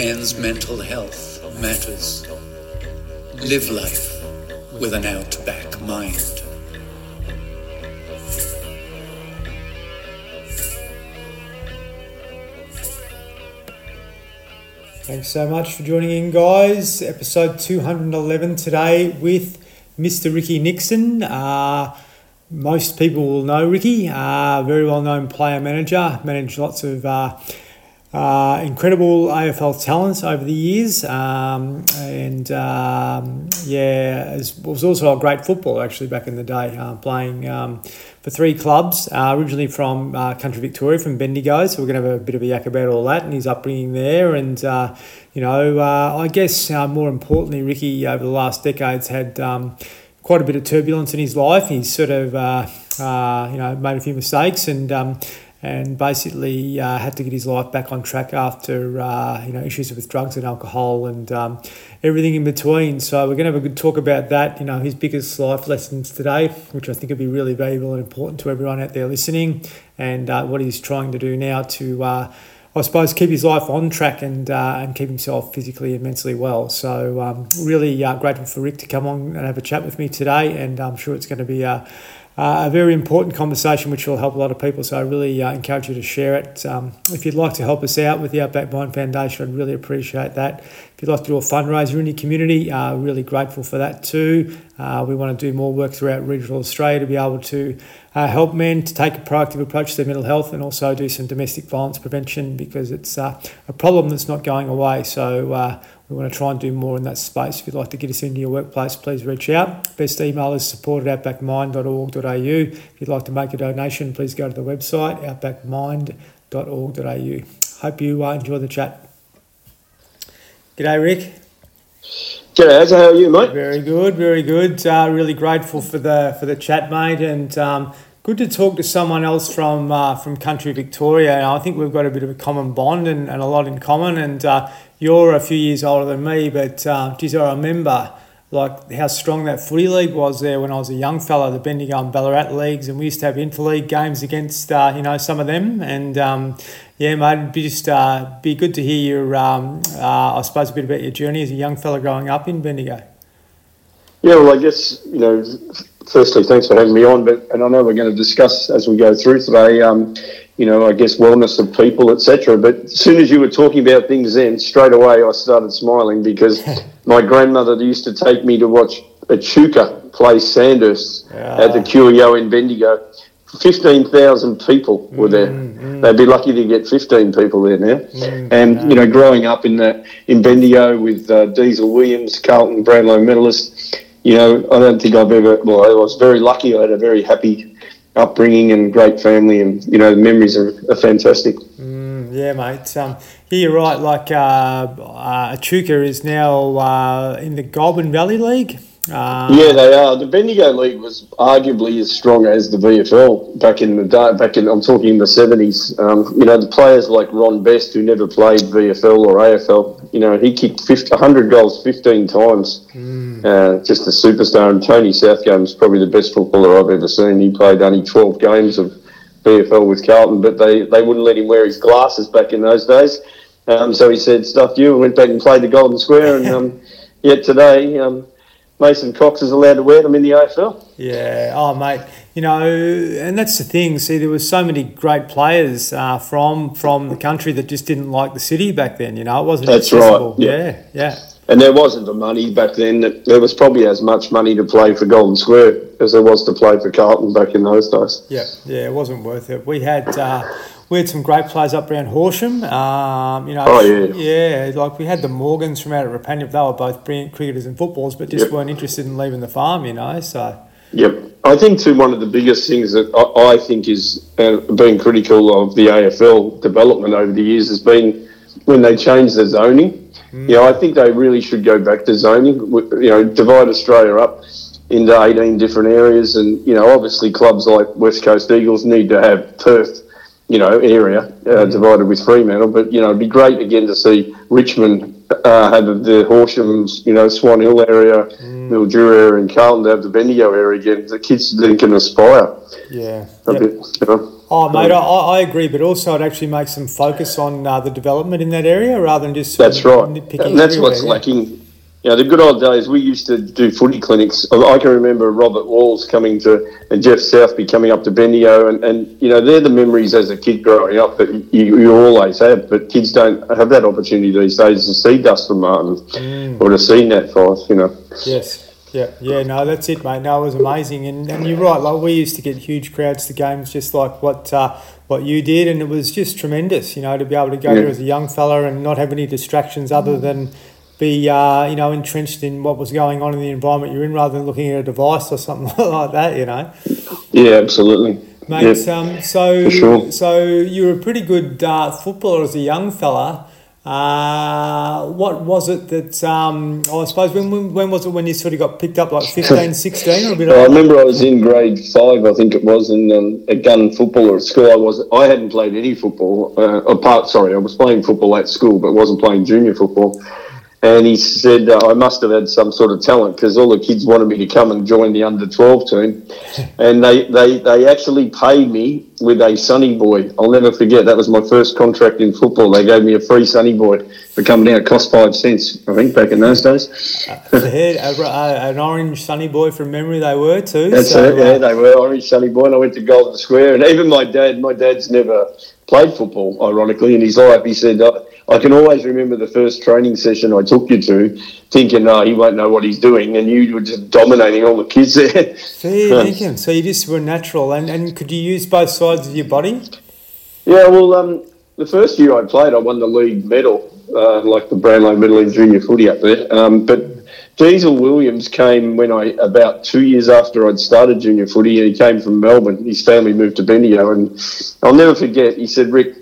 Men's mental health matters. Live life with an out-back mind. Thanks so much for joining in, guys. Episode 211 today with Mr. Ricky Nixon. Uh, most people will know Ricky, uh, very well known player manager, managed lots of uh, uh, incredible AFL talents over the years, um, and um, yeah, was also a great footballer actually back in the day, uh, playing um, for three clubs, uh, originally from uh, country Victoria, from Bendigo. So we're to have a bit of a yak about all that and his upbringing there. And, uh, you know, uh, I guess more importantly, Ricky over the last decades had um, quite a bit of turbulence in his life. He's sort of, you know, made a few mistakes and um, and basically uh, had to get his life back on track after uh, you know issues with drugs and alcohol and um, everything in between. So we're going to have a good talk about that. You know his biggest life lessons today, which I think will be really valuable and important to everyone out there listening, and uh, what he's trying to do now to. Uh, I suppose keep his life on track and uh, and keep himself physically and mentally well. So um, really uh, grateful for Rick to come on and have a chat with me today, and I'm sure it's going to be a uh, a very important conversation which will help a lot of people. So I really uh, encourage you to share it. Um, if you'd like to help us out with the Outback Mind Foundation, I'd really appreciate that. If you'd like to do a fundraiser in your community, uh, really grateful for that too. Uh, we want to do more work throughout regional Australia to be able to uh, help men to take a proactive approach to their mental health and also do some domestic violence prevention because it's uh, a problem that's not going away. So we want to try and do more in that space. If you'd like to get us into your workplace, please reach out. Best email is support at outbackmind.org.au. If you'd like to make a donation, please go to the website outbackmind.org.au. Hope you uh, enjoy the chat. G'day, Rick. G'day, how are you, mate? Very good, very good. Uh, really grateful for the for the chat, mate, and um, good to talk to someone else from uh, from country Victoria. And I think we've got a bit of a common bond and, and a lot in common. And uh, you're a few years older than me, but uh, geez, I remember like how strong that footy league was there when I was a young fellow, the Bendigo and Ballarat leagues, and we used to have interleague games against uh, you know some of them, and um, yeah, mate, it'd be just uh, be good to hear your um, uh, I suppose a bit about your journey as a young fellow growing up in Bendigo. Yeah, well, I guess you know. Firstly, thanks for having me on, but and I know we're going to discuss as we go through today. Um, you know, I guess wellness of people, etc. But as soon as you were talking about things, then straight away I started smiling because my grandmother used to take me to watch Echuca play Sandhurst yeah. at the QEO in Bendigo. Fifteen thousand people were there. Mm, mm. They'd be lucky to get fifteen people there now. Mm, and you know, growing up in the in Bendigo with uh, Diesel Williams, Carlton Brownlow medalist. You know, I don't think I've ever. Well, I was very lucky. I had a very happy upbringing and great family, and you know the memories are, are fantastic. Mm, yeah, mate. Um, yeah, you're right. Like uh, uh, is now uh, in the Goulburn Valley League. Uh, yeah, they are. The Bendigo League was arguably as strong as the VFL back in the day. Back in, I'm talking in the seventies. Um, you know, the players like Ron Best, who never played VFL or AFL. You know, he kicked 50, 100 goals 15 times. Mm. Uh, just a superstar. And Tony Southgate was probably the best footballer I've ever seen. He played only 12 games of VFL with Carlton, but they, they wouldn't let him wear his glasses back in those days. Um, so he said, "Stuff you," and went back and played the Golden Square. And um, yet today. Mason Cox is allowed to wear them in the AFL. Yeah, oh mate, you know, and that's the thing. See, there were so many great players uh, from from the country that just didn't like the city back then. You know, it wasn't. That's accessible. right. Yeah. yeah, yeah. And there wasn't the money back then. There was probably as much money to play for Golden Square as there was to play for Carlton back in those days. Yeah, yeah, it wasn't worth it. We had. Uh, we had some great players up around Horsham. Um, you know, oh, yeah. yeah, like we had the Morgans from out at Rupanyup. They were both brilliant cricketers and footballers, but just yep. weren't interested in leaving the farm. You know, so. Yep, I think too one of the biggest things that I, I think is uh, being critical of the AFL development over the years has been when they changed the zoning. Mm. You know, I think they really should go back to zoning. You know, divide Australia up into 18 different areas, and you know, obviously clubs like West Coast Eagles need to have Perth you know, area uh, mm. divided with Fremantle. But you know, it'd be great again to see Richmond uh, have the Horshams, you know, Swan Hill area, mm. Mildura area, and Carlton to have the Bendigo area again. The kids then can aspire. Yeah. A yep. bit, you know. Oh, mate, I, I agree, but also it actually makes them focus on uh, the development in that area rather than just. That's right. And that's what's lacking. You know, the good old days, we used to do footy clinics. I can remember Robert Walls coming to, and Geoff Southby coming up to Bendigo, and, and you know, they're the memories as a kid growing up that you, you always have, but kids don't have that opportunity these days to see Dustin Martin mm. or to see Nat Fyfe, you know. Yes. Yeah, yeah, no, that's it, mate. No, it was amazing, and, and you're right. Like we used to get huge crowds to games, just like what uh, what you did, and it was just tremendous. You know, to be able to go yeah. there as a young fella and not have any distractions other than be uh, you know entrenched in what was going on in the environment you're in, rather than looking at a device or something like that. You know. Yeah, absolutely. Mate, yeah, um, so sure. so you were a pretty good uh, footballer as a young fella. Uh, what was it that, um, oh, I suppose, when, when was it when you sort of got picked up, like 15, 16 or a bit I remember I was in grade five, I think it was, in um, a gun football at school. I was I hadn't played any football, uh, apart, sorry, I was playing football at school, but wasn't playing junior football. And he said uh, I must have had some sort of talent because all the kids wanted me to come and join the under 12 team. and they, they, they actually paid me with a Sunny Boy. I'll never forget, that was my first contract in football. They gave me a free Sunny Boy for coming out. It cost five cents, I think, back in those days. uh, an orange Sunny Boy from memory they were too. That's so, it, yeah, uh, they were orange Sunny Boy. And I went to Golden Square. And even my dad, my dad's never played football, ironically, in his life. He said, I can always remember the first training session I took you to, thinking, "No, oh, he won't know what he's doing," and you were just dominating all the kids there. thinking. So you just were natural, and, and could you use both sides of your body? Yeah, well, um, the first year I played, I won the league medal, uh, like the Brownlow Medal in junior footy up there. Um, but Diesel Williams came when I about two years after I'd started junior footy. And he came from Melbourne. His family moved to Bendigo, and I'll never forget. He said, "Rick,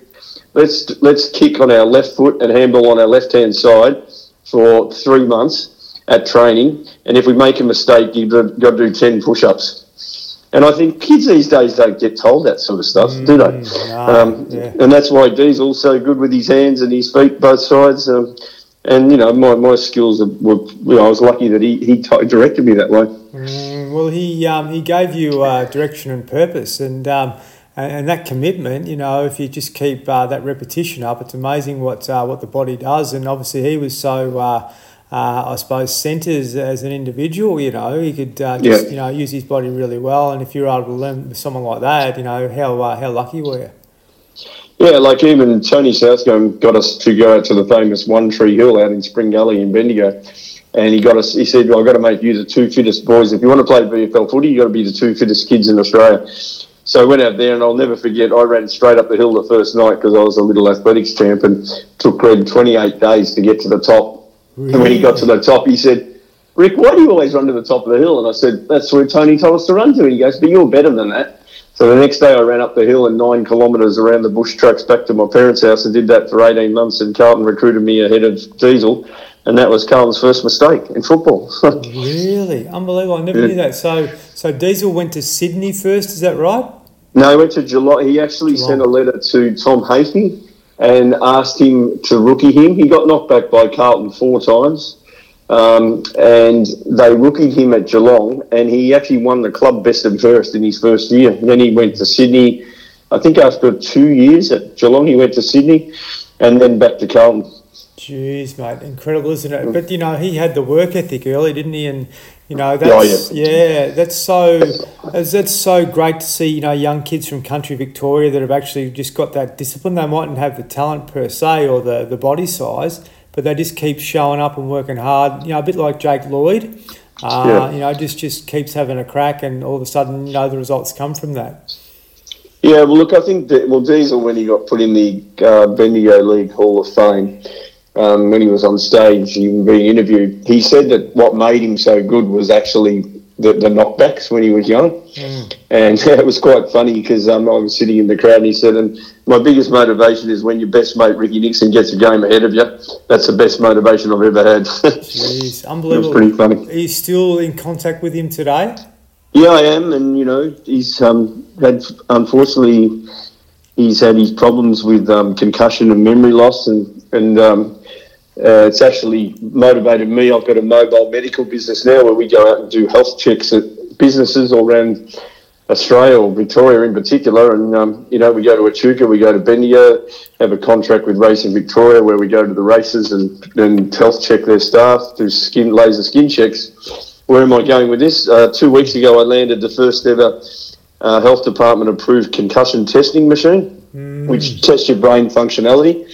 let's let's kick on our left foot and handball on our left hand side for three months at training, and if we make a mistake, you've got to do ten push-ups. And I think kids these days don't get told that sort of stuff, mm, do they? Mm, no, um, yeah. And that's why Diesel's also good with his hands and his feet, both sides. Um, and you know, my, my skills were. You know, I was lucky that he he t- directed me that way. Mm, well, he um, he gave you uh, direction and purpose, and um, and, that commitment, you know, if you just keep uh, that repetition up, it's amazing what uh, what the body does. And obviously, he was so, uh, uh I suppose, centers as, an individual. You know, he could uh, just yeah. you know use his body really well. And if you're able to learn with someone like that, you know, how uh, how lucky were you? Yeah, like even Tony Southcombe got us to go out to the famous One Tree Hill out in Spring Gully in Bendigo. And he got us. He said, well, "I've got to make you the two fittest boys. If you want to play VFL footy, you have got to be the two fittest kids in Australia." So I went out there, and I'll never forget. I ran straight up the hill the first night because I was a little athletics champ, and took Greg 28 days to get to the top. Really? And when he got to the top, he said, "Rick, why do you always run to the top of the hill?" And I said, "That's where Tony told us to run to." And he goes, "But you're better than that." So the next day, I ran up the hill and nine kilometres around the bush tracks back to my parents' house, and did that for 18 months. And Carlton recruited me ahead of Diesel, and that was Carlton's first mistake in football. really, unbelievable! I never yeah. knew that. So, so Diesel went to Sydney first. Is that right? No, he went to Geelong. He actually Geelong. sent a letter to Tom Hafey and asked him to rookie him. He got knocked back by Carlton four times. Um, and they rookied him at Geelong, and he actually won the club best and first in his first year. Then he went to Sydney. I think after two years at Geelong, he went to Sydney, and then back to Carlton. Jeez, mate, incredible, isn't it? But you know, he had the work ethic early, didn't he? And you know, that's oh, yeah. yeah. that's so that's so great to see. You know, young kids from country Victoria that have actually just got that discipline. They mightn't have the talent per se or the the body size, but they just keep showing up and working hard. You know, a bit like Jake Lloyd. Uh, yeah. You know, just just keeps having a crack, and all of a sudden, you know, the results come from that. Yeah, well, look, I think that well, Diesel when he got put in the uh, Bendigo League Hall of Fame um, when he was on stage and being interviewed, he said that what made him so good was actually the, the knockbacks when he was young. Mm. And it was quite funny because um, I was sitting in the crowd and he said, and my biggest motivation is when your best mate Ricky Nixon gets a game ahead of you. That's the best motivation I've ever had. Jeez, unbelievable. pretty funny. Are you still in contact with him today? Yeah, I am. And, you know, he's um, had, unfortunately, he's had his problems with um, concussion and memory loss and, and um, uh, it's actually motivated me. I've got a mobile medical business now where we go out and do health checks at businesses all around Australia or Victoria in particular. And, um, you know, we go to Echuca, we go to Bendigo, have a contract with Racing Victoria where we go to the races and, and health check their staff, do skin laser skin checks. Where am I going with this? Uh, two weeks ago, I landed the first ever uh, health department approved concussion testing machine, mm. which tests your brain functionality.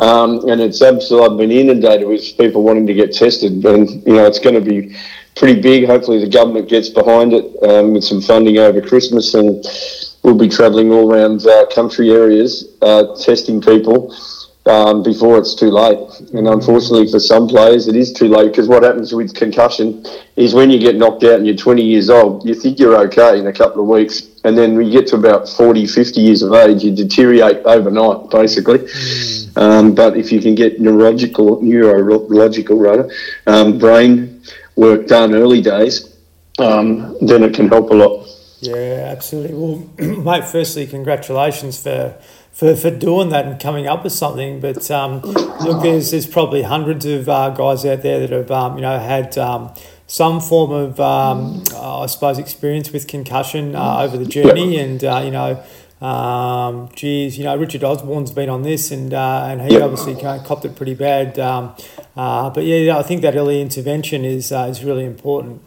Um, and it's absolutely, I've been inundated with people wanting to get tested. And, you know, it's going to be pretty big. Hopefully, the government gets behind it um, with some funding over Christmas, and we'll be travelling all around uh, country areas uh, testing people um, before it's too late. And unfortunately, for some players, it is too late because what happens with concussion is when you get knocked out and you're 20 years old, you think you're okay in a couple of weeks. And then when you get to about 40, 50 years of age, you deteriorate overnight, basically. Mm. Um, but if you can get neurological, neurological rather, um, brain work done early days, um, then it can help a lot. Yeah, absolutely. Well, mate, firstly, congratulations for for, for doing that and coming up with something. But um, look, there's, there's probably hundreds of uh, guys out there that have um, you know had um, some form of um, I suppose experience with concussion uh, over the journey, and uh, you know. Um, geez, you know Richard Osborne's been on this, and uh, and he obviously copped it pretty bad. Um, uh, but yeah, I think that early intervention is uh, is really important.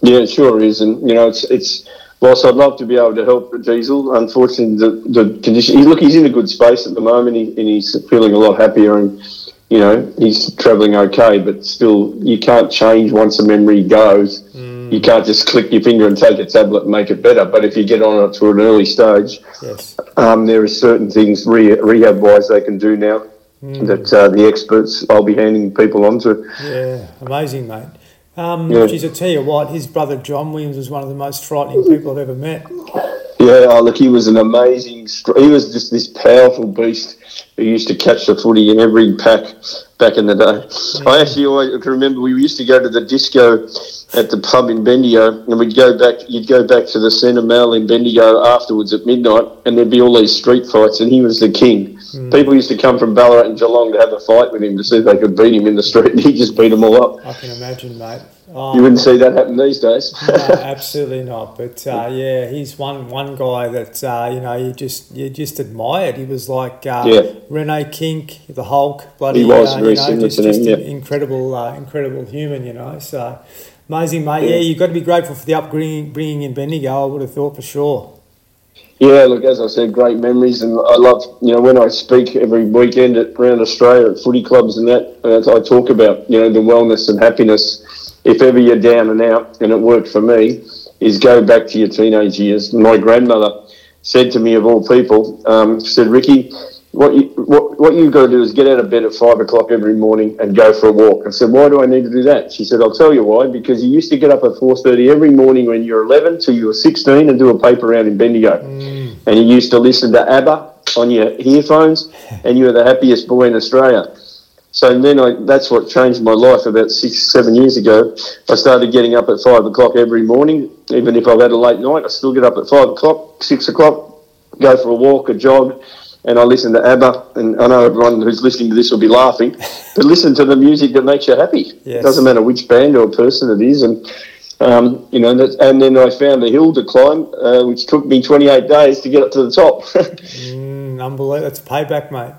Yeah, it sure is, and you know it's it's whilst I'd love to be able to help Diesel, unfortunately the, the condition. Look, he's in a good space at the moment, he, and he's feeling a lot happier, and you know he's travelling okay. But still, you can't change once a memory goes. Mm. You can't just click your finger and take a tablet and make it better. But if you get on it to an early stage, yes. um, there are certain things re- rehab wise they can do now. Mm. That uh, the experts I'll be handing people on to. Yeah, amazing, mate. Um, yeah. Geez, I tell you what, his brother John Williams was one of the most frightening people I've ever met. Yeah, oh, look, he was an amazing. He was just this powerful beast who used to catch the footy in every pack back in the day. Yeah. I actually always can remember we used to go to the disco at the pub in Bendigo, and we'd go back. You'd go back to the Centre Mall in Bendigo afterwards at midnight, and there'd be all these street fights, and he was the king. Mm. People used to come from Ballarat and Geelong to have a fight with him to see if they could beat him in the street, and he just beat them all up. I can imagine, mate. You wouldn't see that happen these days. no, absolutely not. But uh, yeah, he's one one guy that uh, you know you just you just admired. He was like uh, yeah. Rene Kink, the Hulk. Bloody, he was uh, very you know, similar just, to just him. Yeah. incredible, uh, incredible human. You know, so amazing, mate. Yeah, yeah you've got to be grateful for the upbringing bringing in Bendigo. I would have thought for sure. Yeah, look, as I said, great memories, and I love, you know, when I speak every weekend at, around Australia at footy clubs and that, I talk about, you know, the wellness and happiness. If ever you're down and out, and it worked for me, is go back to your teenage years. My grandmother said to me, of all people, um, said, Ricky, what you what, what you've got to do is get out of bed at five o'clock every morning and go for a walk. I said, why do I need to do that? She said, I'll tell you why. Because you used to get up at four thirty every morning when you were eleven till you were sixteen and do a paper round in Bendigo, mm. and you used to listen to ABBA on your earphones, and you were the happiest boy in Australia. So then I, that's what changed my life about six, seven years ago. I started getting up at five o'clock every morning. Even if I've had a late night, I still get up at five o'clock, six o'clock, go for a walk, a jog, and I listen to ABBA, and I know everyone who's listening to this will be laughing, but listen to the music that makes you happy. Yes. It doesn't matter which band or person it is, and um, you know, and then I found a hill to climb, uh, which took me 28 days to get up to the top. mm, unbelievable! That's payback, mate.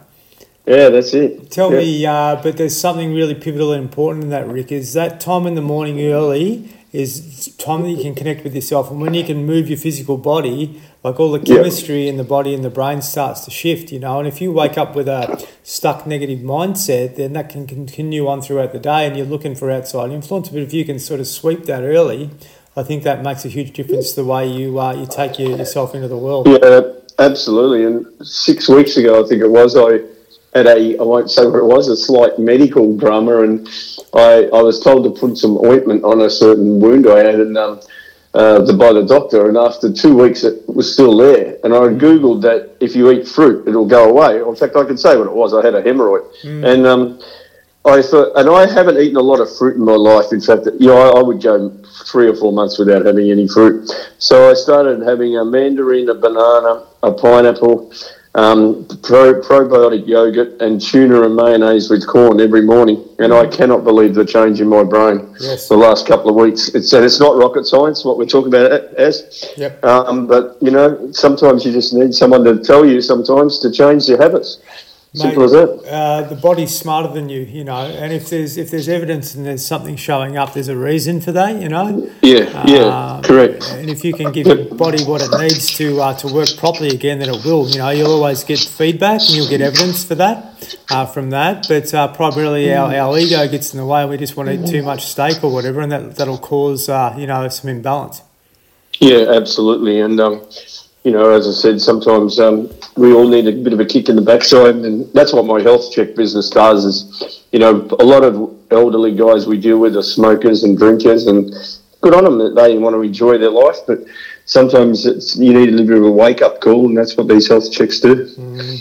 Yeah, that's it. Tell yeah. me, uh, but there's something really pivotal and important in that, Rick. Is that time in the morning early is time that you can connect with yourself, and when you can move your physical body like all the chemistry yeah. in the body and the brain starts to shift, you know. And if you wake up with a stuck negative mindset, then that can continue on throughout the day and you're looking for outside influence. But if you can sort of sweep that early, I think that makes a huge difference the way you uh, you take your, yourself into the world. Yeah, absolutely. And six weeks ago, I think it was, I had a, I won't say what it was, a slight medical drama. And I, I was told to put some ointment on a certain wound I had. And um, uh, the, by the doctor, and after two weeks it was still there. And I googled that if you eat fruit, it'll go away. In fact, I can say what it was. I had a hemorrhoid, mm. and um, I thought, and I haven't eaten a lot of fruit in my life. In fact, you know, I, I, would go three or four months without having any fruit. So I started having a mandarin, a banana, a pineapple, um, pro, probiotic yogurt and tuna and mayonnaise with corn every morning, and I cannot believe the change in my brain Yes. the last couple of weeks. It's and it's not rocket science what we're talking about as, Yep. um, but you know sometimes you just need someone to tell you sometimes to change your habits. Simple as. Uh, the body's smarter than you, you know. And if there's if there's evidence and there's something showing up, there's a reason for that, you know. Yeah, yeah, Um, correct. And if you can give your body what it needs to uh, to work properly again, then it will. You know, you'll always get feedback and you'll get evidence for that uh, from that. But uh, primarily, our, our ego gets in the way. We just want to eat too much steak or whatever, and that that'll cause uh, you know some imbalance. Yeah, absolutely. And, um, you know, as I said, sometimes um, we all need a bit of a kick in the backside. And that's what my health check business does is, you know, a lot of elderly guys we deal with are smokers and drinkers and good on them that they want to enjoy their life. But sometimes it's, you need a little bit of a wake up call and that's what these health checks do.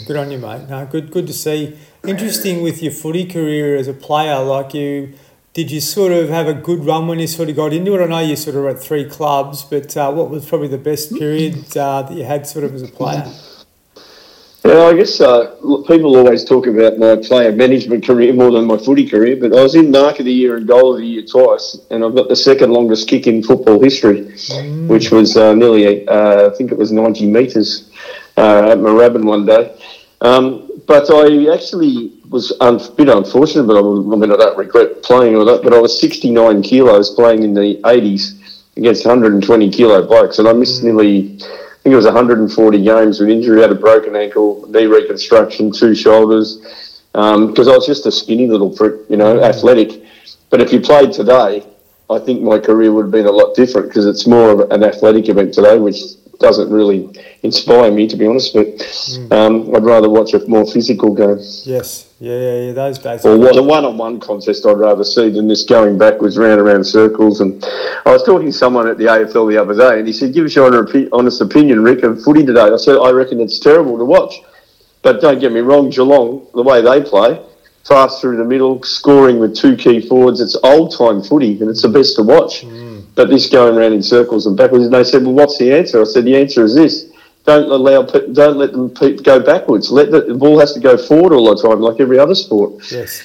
Good on you, mate. No, good, good to see. Interesting with your footy career as a player. Like you, did you sort of have a good run when you sort of got into it? I know you sort of were at three clubs, but uh, what was probably the best period uh, that you had sort of as a player? Yeah, I guess uh, people always talk about my player management career more than my footy career, but I was in Mark of the Year and Goal of the Year twice, and I've got the second longest kick in football history, which was uh, nearly, uh, I think it was 90 metres uh, at Moorabbin one day. Um, but I actually was un- a bit unfortunate, but I, I mean, I don't regret playing or that, but I was 69 kilos playing in the 80s against 120 kilo blokes, and I missed mm. nearly I think it was 140 games with injury, had a broken ankle, knee reconstruction, two shoulders, um, because I was just a skinny little prick, you know, mm. athletic. But if you played today, I think my career would have been a lot different because it's more of an athletic event today, which doesn't really inspire me, to be honest. But um, I'd rather watch a more physical game. Yes, yeah, yeah, yeah. Those days. Or what a one-on-one contest I'd rather see than this going backwards round around circles. And I was talking to someone at the AFL the other day, and he said, "Give us your honest- honest opinion, Rick, of footy today." I said, "I reckon it's terrible to watch, but don't get me wrong, Geelong, the way they play, fast through the middle, scoring with two key forwards, it's old-time footy, and it's the best to watch." But this going around in circles and backwards, and they said, "Well, what's the answer?" I said, "The answer is this." Don't allow, don't let them go backwards. Let the, the ball has to go forward all the time, like every other sport. Yes.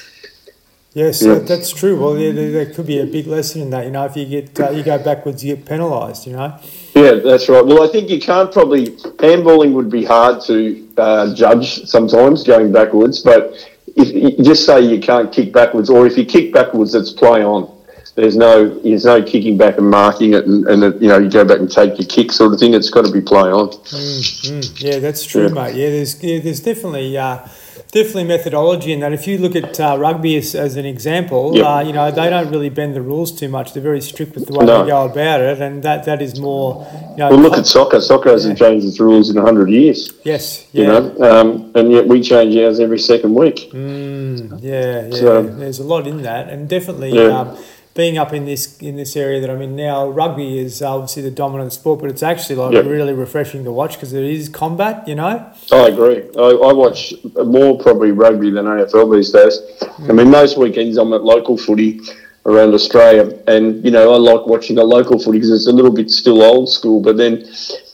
Yes, Yeah. that- that's true. Well, yeah, there, there could be a big lesson in that. You know, if you get uh, you go backwards, you get penalised. You know. Yeah, that's right. Well, I think you can't probably handballing would be hard to uh, judge sometimes going backwards, but if you just say you can't kick backwards, or if you kick backwards, it's play on. There's no there's no kicking back and marking it, and, and it, you know you go back and take your kick sort of thing. It's got to be play on. Mm, yeah, that's true, Yeah. mate. Yeah, there's yeah, there's definitely uh, definitely methodology in that. If you look at uh, rugby as, as an example, Yep. uh, you know they don't really bend the rules too much. They're very strict with the way No. they go about it, and that, that is more. You know, Well, look at soccer. Soccer hasn't changed its rules in hundred years. yes, You know, um, and yet we change ours every second week. Mm, yeah, yeah. So- There's a lot in that, and definitely Yeah. um, being up in this in this area that I'm in now, rugby is obviously the dominant sport, but it's actually like Yep. really refreshing to watch because it is combat. You know. I agree. I, I watch more probably rugby than AFL these days. I mean, most weekends I'm at local footy around Australia, and you know I like watching the local footy because it's a little bit still old school. But then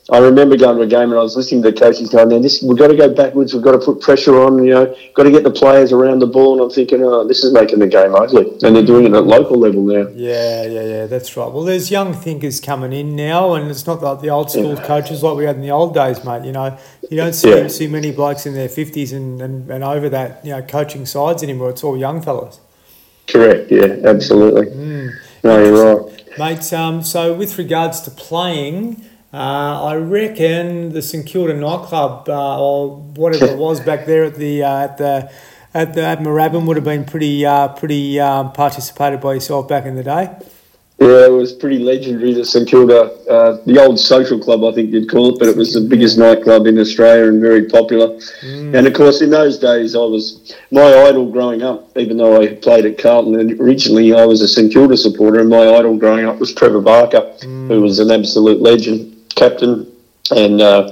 I remember going to a game and I was listening to the coaches going, "Man, this we've got to go backwards. We've got to put pressure on. You know, got to get the players around the ball." And I'm thinking, "Oh, this is making the game ugly," and they're doing it at local level now. Yeah, yeah, yeah, that's right. Well, there's young thinkers coming in now, and it's not like the old school coaches like we had in the old days, mate. You know, you don't see Yeah. see many blokes in their fifties and, and, and over that, you know, coaching sides anymore. It's all young fellas, Correct. Yeah. Absolutely. No, you're right. mate. Um, so with regards to playing. Uh, I reckon the St Kilda nightclub uh, or whatever it was back there at the uh, at the at the at Moorabbin would have been pretty uh, pretty um, participated by yourself back in the day. Yeah, it was pretty legendary that St Kilda, uh, the old social club, I think you'd call it, but it was the biggest nightclub in Australia and very popular. And of course, in those days, I was my idol growing up. Even though I played at Carlton, and originally I was a St Kilda supporter, and my idol growing up was Trevor Barker, who was an absolute legend, captain, and. Uh,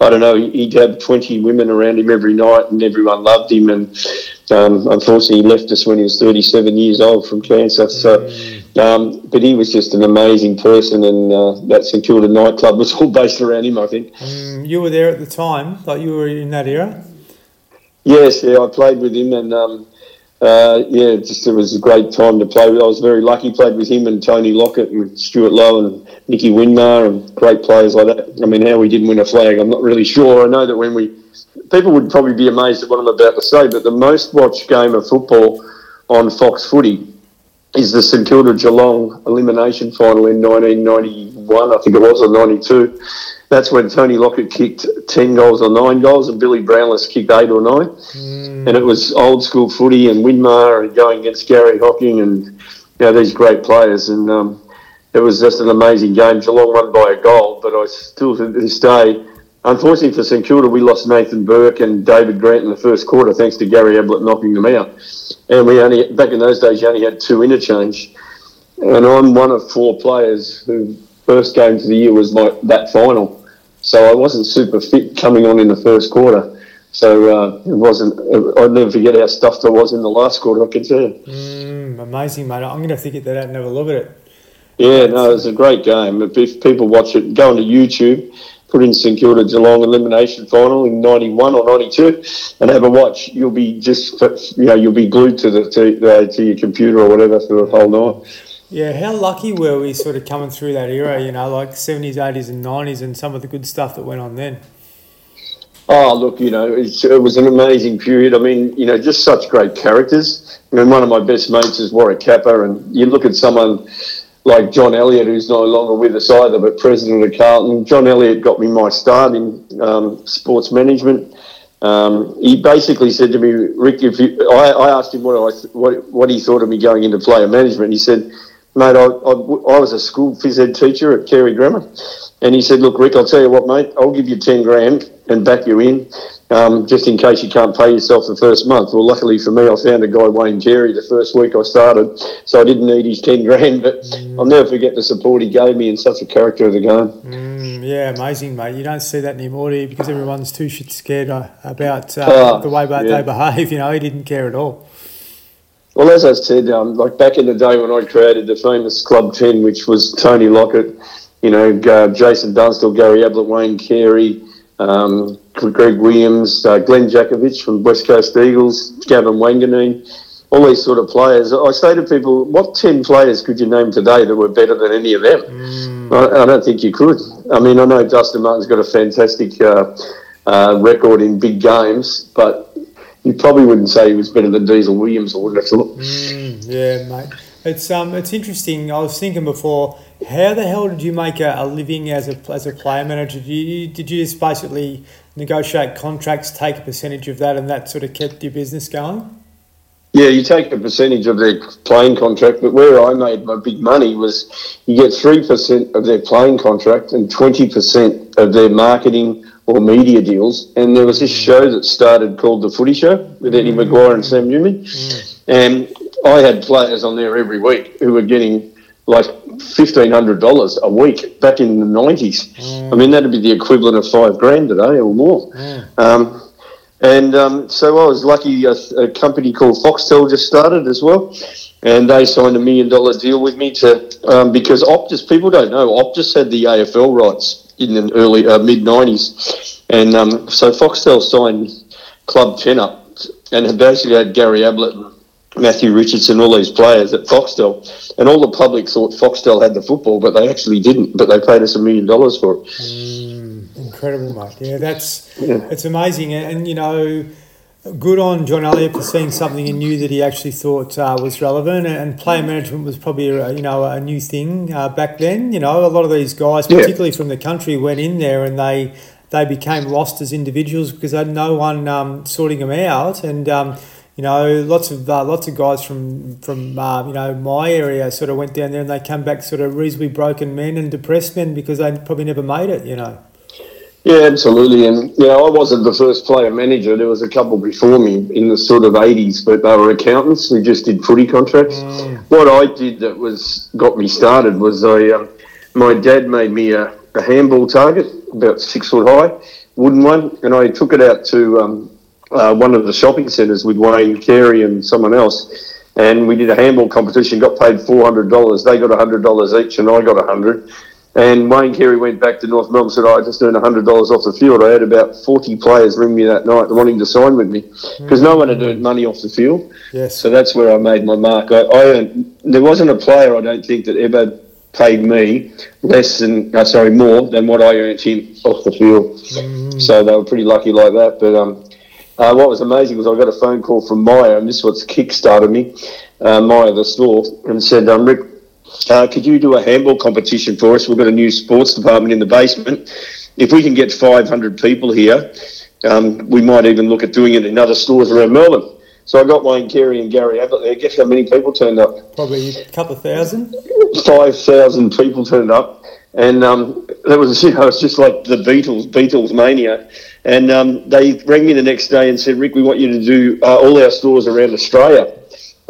I don't know. He'd have twenty women around him every night, and everyone loved him. And Um, unfortunately, he left us when he was 37 years old from cancer. So, um, but he was just an amazing person, and uh, that St Kilda nightclub was all based around him. I think. Mm, you were there at the time, like you were in that era. Yes, yeah, I played with him, and um, uh, yeah, just it was a great time to play with. I was very lucky. Played with him and Tony Lockett and Stewart Loewe and Nicky Winmar and great players like that. I mean, how we didn't win a flag, I'm not really sure. I know that when we people would probably be amazed at what I'm about to say, but the most watched game of football on Fox Footy is the St Kilda Geelong elimination final in 1991, I think it was, or 92. That's when Tony Lockett kicked 10 goals or 9 goals and Billy Brownless kicked 8 or 9. Mm. And it was old school footy and Winmar and going against Garry Hocking and you know, these great players. And um, it was just an amazing game. Geelong won by a goal, but I still, to this day, Unfortunately for St Kilda, we lost Nathan Burke and David Grant in the first quarter, thanks to Gary Ablett knocking them out. And we only back in those days, you only had two interchange. And I'm one of four players who first game to the year was like that final, so I wasn't super fit coming on in the first quarter. So uh, it wasn't. I'd never forget how stuffed I was in the last quarter. I can tell you. Mm, amazing, mate. I'm going to have to get that out and have a look at it. Yeah, no, it was a great game. If people watch it, go onto YouTube put in St Kilda Geelong elimination final in '91 or '92, and have a watch. You'll be just you know you'll be glued to the to, uh, to your computer or whatever for the whole night. Yeah, how lucky were we sort of coming through that era? You know, like seventies, eighties, and nineties, and some of the good stuff that went on then. Oh, look, you know, it was an amazing period. I mean, you know, just such great characters. I mean, one of my best mates is Warwick Capper, and you look at someone like John Elliott, who's no longer with us either, but president of Carlton. John Elliott got me my start in um, sports management. Um, he basically said to me, Rick, if you, I, I asked him what, I, what, what he thought of me going into player management. He said, mate, I, I, I was a school phys ed teacher at Carey Grammar. And he said, look, Rick, I'll tell you what, mate, I'll give you 10 grand and back you in um, just in case you can't pay yourself the first month. Well, luckily for me, I found a guy, Wayne Carey, the first week I started, so I didn't need his 10 grand, but. I'll never forget the support he gave me and such a character of the game. Mm, yeah, amazing, mate. You don't see that anymore, do you? Because everyone's too shit scared uh, about uh, uh, the way yeah. they behave. You know, he didn't care at all. Well, as I said, um, like back in the day when I created the famous Club 10, which was Tony Lockett, you know, uh, Jason Dunstall, Gary Ablett, Wayne Carey, um, Greg Williams, uh, Glenn Jakovich from West Coast Eagles, Gavin Wanganeen, all these sort of players. I say to people, what 10 players could you name today that were better than any of them? Mm. I, I, don't think you could. I mean, I know Dustin Martin's got a fantastic uh, uh, record in big games, but you probably wouldn't say he was better than Diesel Williams, I wouldn't have thought. Mm, yeah, mate. It's um, it's interesting. I was thinking before, how the hell did you make a, a living as a as a player manager? Did you did you just basically negotiate contracts, take a percentage of that, and that sort of kept your business going? Yeah, you take a percentage of their playing contract, but where I made my big money was you get 3% of their playing contract and 20% of their marketing or media deals. And there was this show that started called The Footy Show with Eddie mm. McGuire and Sam Newman. Mm. And I had players on there every week who were getting like fifteen hundred dollars a week back in the nineties. Mm. I mean, that'd be the equivalent of five grand today or more. Mm. Um, and um, so I was lucky. A, a, company called Foxtel just started as well, and they signed a million dollar deal with me to um, because Optus. People don't know Optus had the AFL rights in the early uh, mid nineties, and um, so Foxtel signed Club Ten up and basically had Gary Ablett and Matthew Richardson, all these players at Foxtel, and all the public thought Foxtel had the football, but they actually didn't. But they paid us a million dollars for it. Mm, incredible, mate. Yeah, that's yeah. it's amazing, and, you know, good on John Elliott for seeing something in you that he actually thought uh, was relevant. And player management was probably a, you know a new thing uh, back then. You know, a lot of these guys, particularly yeah. from the country, went in there and they they became lost as individuals because they had no one um, sorting them out and. Um, you know, lots of uh, lots of guys from from uh, you know my area sort of went down there and they come back sort of reasonably broken men and depressed men because they probably never made it. You know. Yeah, absolutely. And you know, I wasn't the first player manager. There was a couple before me in the sort of eighties, but they were accountants who just did footy contracts. Mm. What I did that was got me started was I, um, my dad made me a, a handball target about six foot high, wooden one, and I took it out to um, uh, one of the shopping centres with Wayne Carey and someone else, and we did a handball competition. Got paid four hundred dollars. They got hundred dollars each, and I got a hundred. And Wayne Carey went back to North Melbourne and said, I just earned $100 off the field. I had about 40 players ring me that night wanting to sign with me because no one had earned money off the field. Yes. So that's where I made my mark. I, I earned, there wasn't a player, I don't think, that ever paid me less than, uh, sorry, more than what I earned him off the field. So they were pretty lucky like that. But um, uh, what was amazing was I got a phone call from Myer, and this is what's kick-started me, uh, Myer, the store, and said, um, Rick, uh, could you do a handball competition for us? We've got a new sports department in the basement. If we can get 500 people here, um, we might even look at doing it in other stores around Melbourne. So I got Wayne Carey and Gary Ablett there. Guess how many people turned up? Probably a couple of thousand. 5,000 people turned up. And um, that was, you know, it's just like the Beatles, Beatles mania. And um, they rang me the next day and said, Rick, we want you to do uh, all our stores around Australia.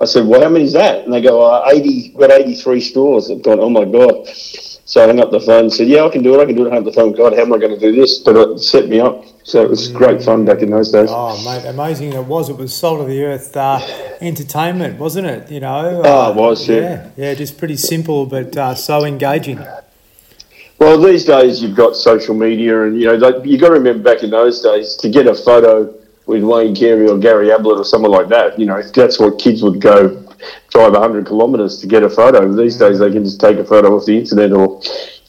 I said, well, how many is that? And they go, uh, 80, we've got 83 stores. I've gone, oh my God. So I hung up the phone and said, yeah, I can do it. I can do it. I hung up the phone. God, how am I going to do this? But it set me up. So it was great fun back in those days. Oh, mate, amazing it was. It was salt of the earth uh, entertainment, wasn't it? You know. Oh, it was, yeah. yeah. just pretty simple, but uh, so engaging. Well, these days you've got social media, and you know like, you got to remember back in those days to get a photo with Wayne Carey or Gary Ablett or someone like that. You know, that's what kids would go drive 100 kilometres to get a photo. These days they can just take a photo off the internet or,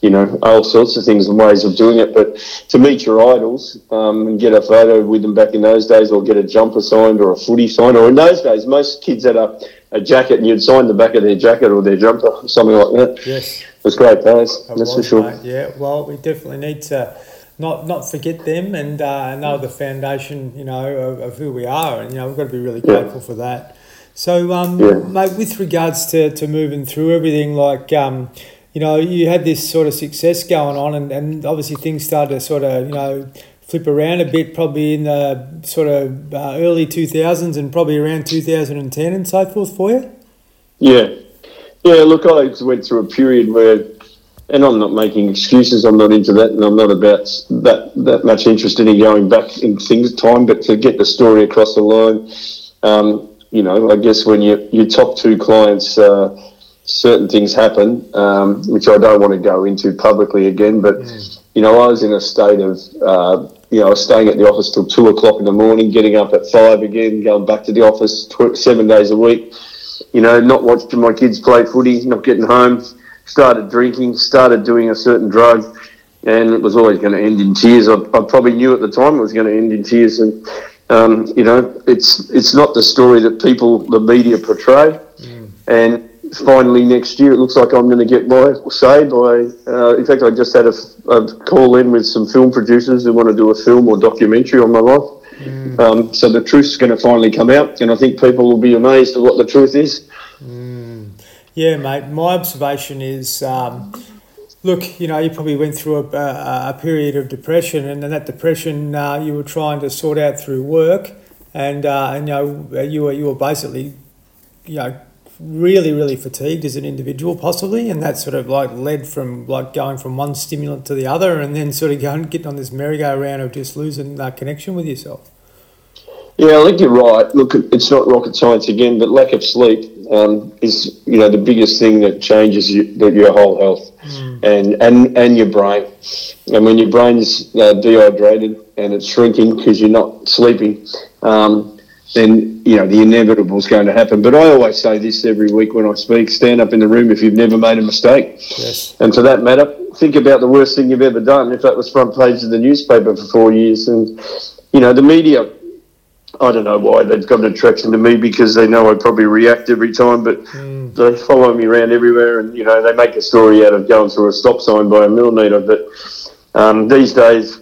you know, all sorts of things and ways of doing it. But to meet your idols um, and get a photo with them back in those days or get a jumper signed or a footy signed, or in those days, most kids had a, a jacket and you'd sign the back of their jacket or their jumper or something like that. Yes. It was great days, that's for sure. mate. Yeah, well, we definitely need to not not forget them and uh, know the foundation, you know, of, of who we are, and you know, we've got to be really Yeah. grateful for that. So, um, Yeah. mate, with regards to, to moving through everything, like, um, you know, you had this sort of success going on, and, and obviously things started to sort of, you know, flip around a bit, probably in the sort of uh, early 2000s and probably around 2010 and so forth for you. Yeah, yeah. Look, I went through a period where, and I'm not making excuses. I'm not into that, and I'm not about that that much interested in going back in things time. But to get the story across the line, um, you know, I guess when you your top two clients, uh, certain things happen, um, which I don't want to go into publicly again. But you know, I was in a state of. Uh, you know, I was staying at the office till two o'clock in the morning, getting up at five again, going back to the office tw- seven days a week you know, not watching my kids play footy, not getting home, started drinking, started doing a certain drug, and it was always going to end in tears. I, I probably knew at the time it was going to end in tears, and um, you know, it's it's not the story that people, the media, portray. And finally, next year, it looks like I'm going to get my say by. Uh, in fact, I just had a, a call in with some film producers who want to do a film or documentary on my life. Um, so the truth's going to finally come out, and I think people will be amazed at what the truth is. Yeah, mate. My observation is, um, look, you know, you probably went through a, a, period of depression, and then that depression, uh, you were trying to sort out through work, and uh, and you know, you were you were basically, you know, really really fatigued as an individual, possibly, and that sort of like led from like going from one stimulant to the other, and then sort of going getting on this merry-go-round of just losing that connection with yourself. Yeah, I think you're right. Look, it's not rocket science again, but lack of sleep um, is, you know, the biggest thing that changes you, that your whole health and, and and your brain. And when your brain's uh, dehydrated and it's shrinking because you're not sleeping, um, then you know the inevitable is going to happen. But I always say this every week when I speak: stand up in the room if you've never made a mistake. Yes. And for that matter, think about the worst thing you've ever done. If that was front page of the newspaper for four years, and you know the media, I don't know why they've got an attraction to me because they know I probably react every time, but they follow me around everywhere, and you know they make a story out of going through a stop sign by a millimetre. But um, these days,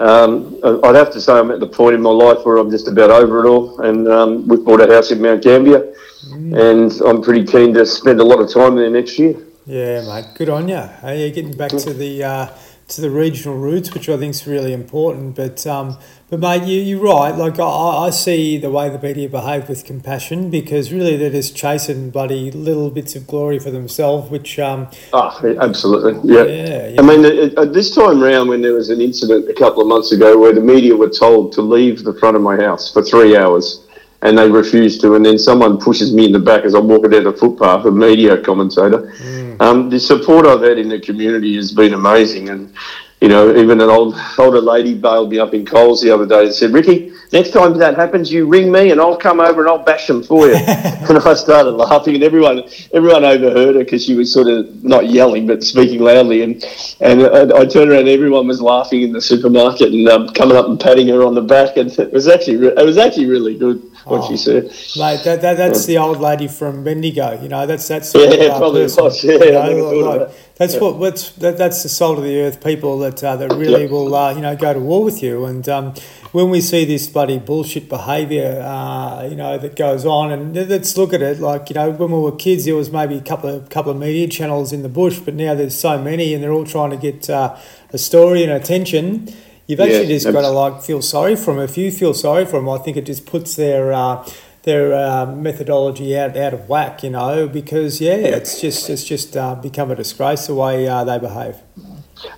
um, I'd have to say I'm at the point in my life where I'm just about over it all, and um, we've bought a house in Mount Gambier, and I'm pretty keen to spend a lot of time there next year. Yeah, mate. Good on you. You're getting back to the uh, to the regional roots, which I think is really important. But um, but mate, you you're right. Like I, I see the way the media behave with compassion because really they're just chasing bloody little bits of glory for themselves, which um. Oh, absolutely, yeah. Yeah, yeah. I mean, at, at this time round, when there was an incident a couple of months ago where the media were told to leave the front of my house for three hours, and they refused to, and then someone pushes me in the back as I'm walking down the footpath, a media commentator. Um, the support I've had in the community has been amazing, and you know, even an old older lady bailed me up in Coles the other day and said, "Ricky, next time that happens, you ring me and I'll come over and I'll bash them for you." and I started laughing, and everyone everyone overheard her because she was sort of not yelling but speaking loudly, and and I, I turned around, and everyone was laughing in the supermarket and um, coming up and patting her on the back, and it was actually re- it was actually really good what she said. Mate, that, that, that's the old lady from Bendigo. You know, that's that's Yeah, of, uh, probably person, was, yeah, you I know, never thought of like, that. That's Yeah. what what's that, that's the salt of the earth people that uh, that really Yep. will uh, you know go to war with you. And um, when we see this bloody bullshit behaviour, uh, you know that goes on, and let's look at it like you know when we were kids, there was maybe a couple of couple of media channels in the bush, but now there's so many, and they're all trying to get uh, a story and attention. You've actually Yeah, just got to like feel sorry for them. If you feel sorry for them, I think it just puts their uh, their uh, methodology out out of whack. You know, because yeah, it's just it's just uh, become a disgrace the way uh, they behave.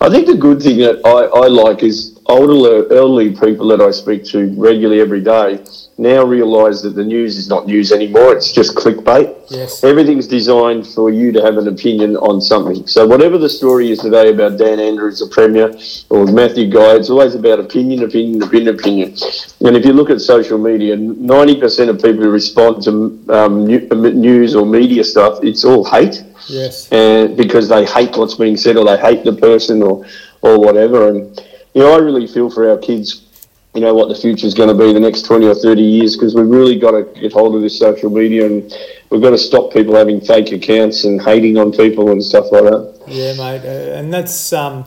I think the good thing that I, I like is older elderly people that I speak to regularly every day now realise that the news is not news anymore. It's just clickbait. Yes. Everything's designed for you to have an opinion on something. So whatever the story is today about Dan Andrews, the Premier, or Matthew Guy, it's always about opinion, opinion, opinion, opinion. And if you look at social media, 90% of people who respond to um, news or media stuff, it's all hate Yes. and because they hate what's being said or they hate the person or or whatever. And you know, I really feel for our kids. You know what the future is going to be the next twenty or thirty years because we've really got to get hold of this social media and we've got to stop people having fake accounts and hating on people and stuff like that. Yeah, mate, uh, and that's um,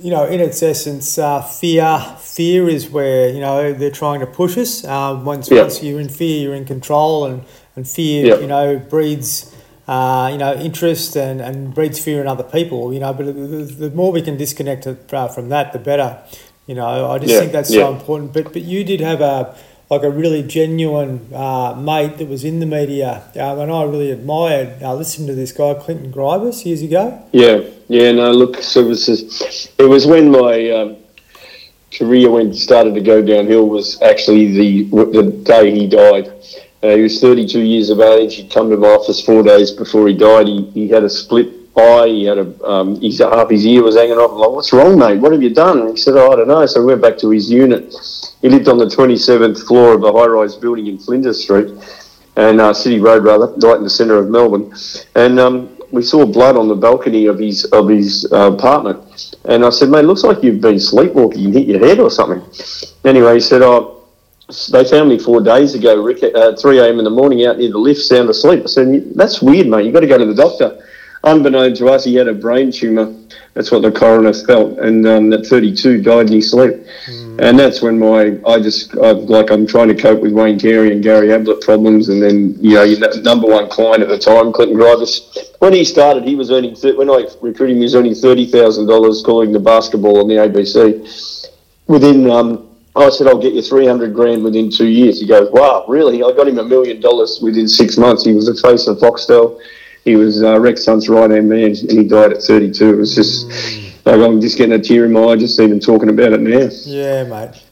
you know, in its essence, uh, fear. Fear is where you know they're trying to push us. Uh, once Yeah. once you're in fear, you're in control, and and fear, Yeah. you know, breeds. Uh, you know, interest and, and breeds fear in other people. You know, but the, the more we can disconnect uh, from that, the better. You know, I just Yeah, think that's yeah. so important. But but you did have a like a really genuine uh, mate that was in the media, um, and I really admired uh, listening to this guy Clinton Grybas years ago. Yeah, yeah. No, look, so it was, it was when my um, career went started to go downhill. Was actually the the day he died. Uh, he was 32 years of age. He'd come to my office four days before he died. He, he had a split eye. He had a um, his half his ear was hanging off. I'm like, what's wrong, mate? What have you done? He said, oh, I don't know. So we went back to his unit. He lived on the 27th floor of a high-rise building in Flinders Street and uh, City Road, rather, right in the centre of Melbourne. And um, we saw blood on the balcony of his of his uh, apartment. And I said, mate, looks like you've been sleepwalking and hit your head or something. Anyway, he said, oh, they found me four days ago, Rick, at uh, 3 a.m. in the morning out near the lift, sound asleep. I said, that's weird, mate. You've got to go to the doctor. Unbeknown to us, he had a brain tumour. That's what the coroner felt. And um, at 32, died in his sleep. And that's when my, I just, I, like, I'm trying to cope with Wayne Carey and Gary Ablett problems. And then, you know, your number one client at the time, Clinton Grybas, when he started, he was earning, th- when I recruited him, he was earning $30,000 calling the basketball on the ABC. Within, um, I said, I'll get you 300 grand within two years. He goes, wow, really? I got him a million dollars within six months. He was the face of Foxtel. He was uh, Rex Hunt's right hand man, and he died at 32. It was just, like, I'm just getting a tear in my eye just even talking about it now. Yeah, mate.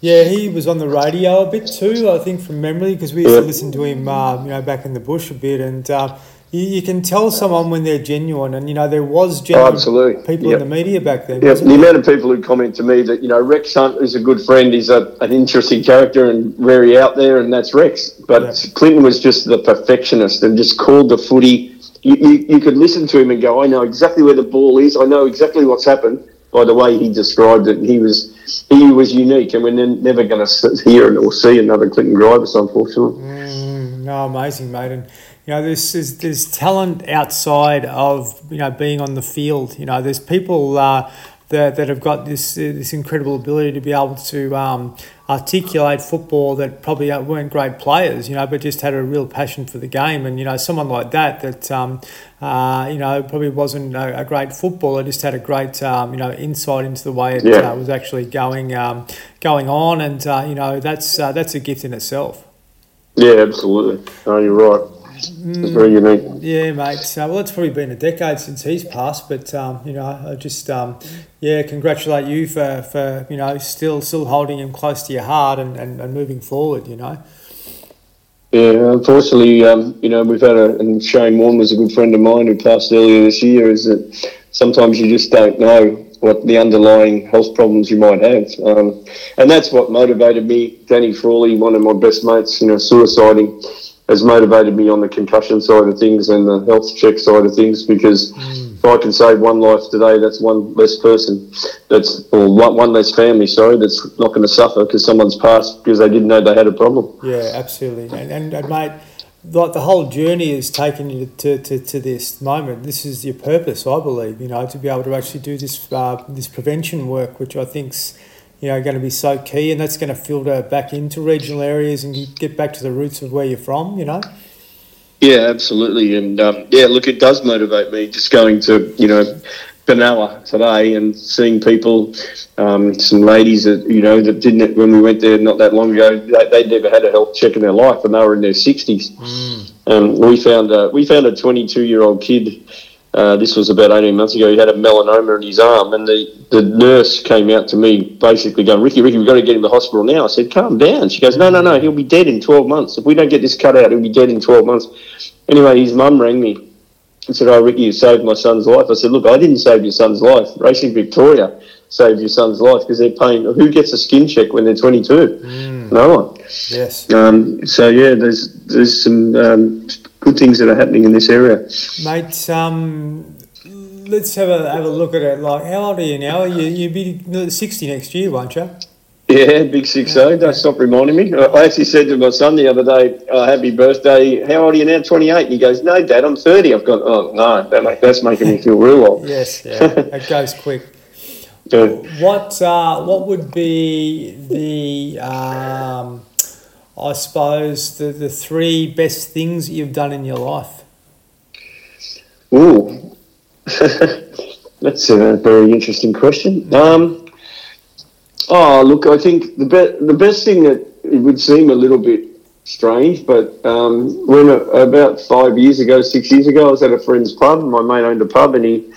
Yeah, he was on the radio a bit too, I think, from memory, because we used to listen to him, um, you know, back in the bush a bit, and uh, you, you can tell someone when they're genuine, and you know, there was genuine absolutely. people Yep. in the media back then. Yeah, the amount of people who comment to me that, you know, Rex Hunt is a good friend, he's a, an interesting character and very out there, and that's Rex. But Yeah. Clinton was just the perfectionist and just called the footy. You, you, you could listen to him and go, I know exactly where the ball is, I know exactly what's happened by the way he described it. He was he was unique, and we're ne- never going to hear or see another Clinton Grybas, unfortunately. Mm, no, amazing, mate. And you know, there's, there's there's talent outside of you know being on the field. You know, there's people uh, that that have got this this incredible ability to be able to um, articulate football that probably weren't great players, you know, but just had a real passion for the game. And, you know, someone like that, that, um, uh, you know, probably wasn't a, a, great footballer, just had a great, um, you know, insight into the way it yeah. uh, was actually going um, going on. And, uh, you know, that's, uh, that's a gift in itself. Yeah, absolutely. No, you're right. It's very unique. Yeah, mate. Uh, well, it's probably been a decade since he's passed, but um, you know, I just um, yeah, congratulate you for, for you know still still holding him close to your heart and, and, and moving forward. You know. Yeah, unfortunately, um, you know, we've had a and Shane Warne was a good friend of mine who passed earlier this year. Is that sometimes you just don't know what the underlying health problems you might have, um, and that's what motivated me. Danny Frawley, one of my best mates, you know, suiciding has motivated me on the concussion side of things and the health check side of things because mm. if I can save one life today, that's one less person, that's or one less family, sorry, that's not going to suffer because someone's passed because they didn't know they had a problem. Yeah, absolutely, and, and, and mate. Like the whole journey has taken you to, to, to this moment. This is your purpose, I believe. You know, to be able to actually do this uh, this prevention work, which I think's you know, going to be so key, and that's going to filter back into regional areas and get back to the roots of where you're from. You know. Yeah, absolutely, and um, yeah, look, it does motivate me just going to you know Benalla today and seeing people, um, some ladies that you know that didn't when we went there not that long ago, they, would never had a health check in their life, and they were in their sixties. Mm. Um, we found a, we found a 22 year old kid uh, this was about 18 months ago. He had a melanoma in his arm, and the, the nurse came out to me basically going, Ricky, Ricky, we've got to get him to the hospital now. I said, calm down. She goes, no, no, no, he'll be dead in 12 months. If we don't get this cut out, he'll be dead in 12 months. Anyway, his mum rang me and said, oh, Ricky, you saved my son's life. I said, look, I didn't save your son's life. Racing Victoria saved your son's life because they're paying. Who gets a skin check when they're 22? Mm. No one. Yes. Um, so, yeah, there's, there's some um, good things that are happening in this area. Mate, um, let's have a have a look at it. Like, how old are you now? You you be sixty next year, won't you? Yeah, big six. Oh. Don't stop reminding me. I actually said to my son the other day, oh, "Happy birthday! How old are you now? 28? he goes, "No, Dad, I'm 30." I've gone, "Oh no, that that's making me feel real old." yes, yeah, it goes quick. Yeah. What uh, what would be the um, I suppose the, the three best things you've done in your life? Ooh, that's a very interesting question. Um, oh, look, I think the be- the best thing that it would seem a little bit strange, but um, when about five years ago, six years ago, I was at a friend's pub. My mate owned a pub, and he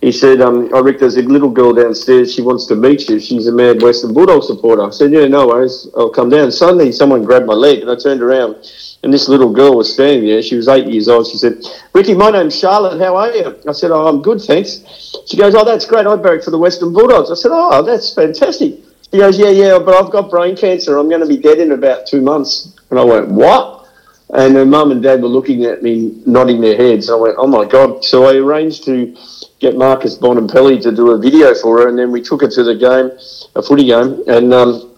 he said, um, oh, Rick, there's a little girl downstairs. She wants to meet you. She's a mad Western Bulldog supporter. I said, yeah, no worries. I'll come down. Suddenly, someone grabbed my leg, and I turned around, and this little girl was standing there. She was eight years old. She said, Ricky, my name's Charlotte. How are you? I said, oh, I'm good, thanks. She goes, oh, that's great. I barrack for the Western Bulldogs. I said, oh, that's fantastic. She goes, yeah, yeah, but I've got brain cancer. I'm going to be dead in about two months. And I went, what? And her mum and dad were looking at me, nodding their heads. I went, oh, my God. So I arranged to get Marcus Bontempelli to do a video for her, and then we took her to the game, a footy game, and um,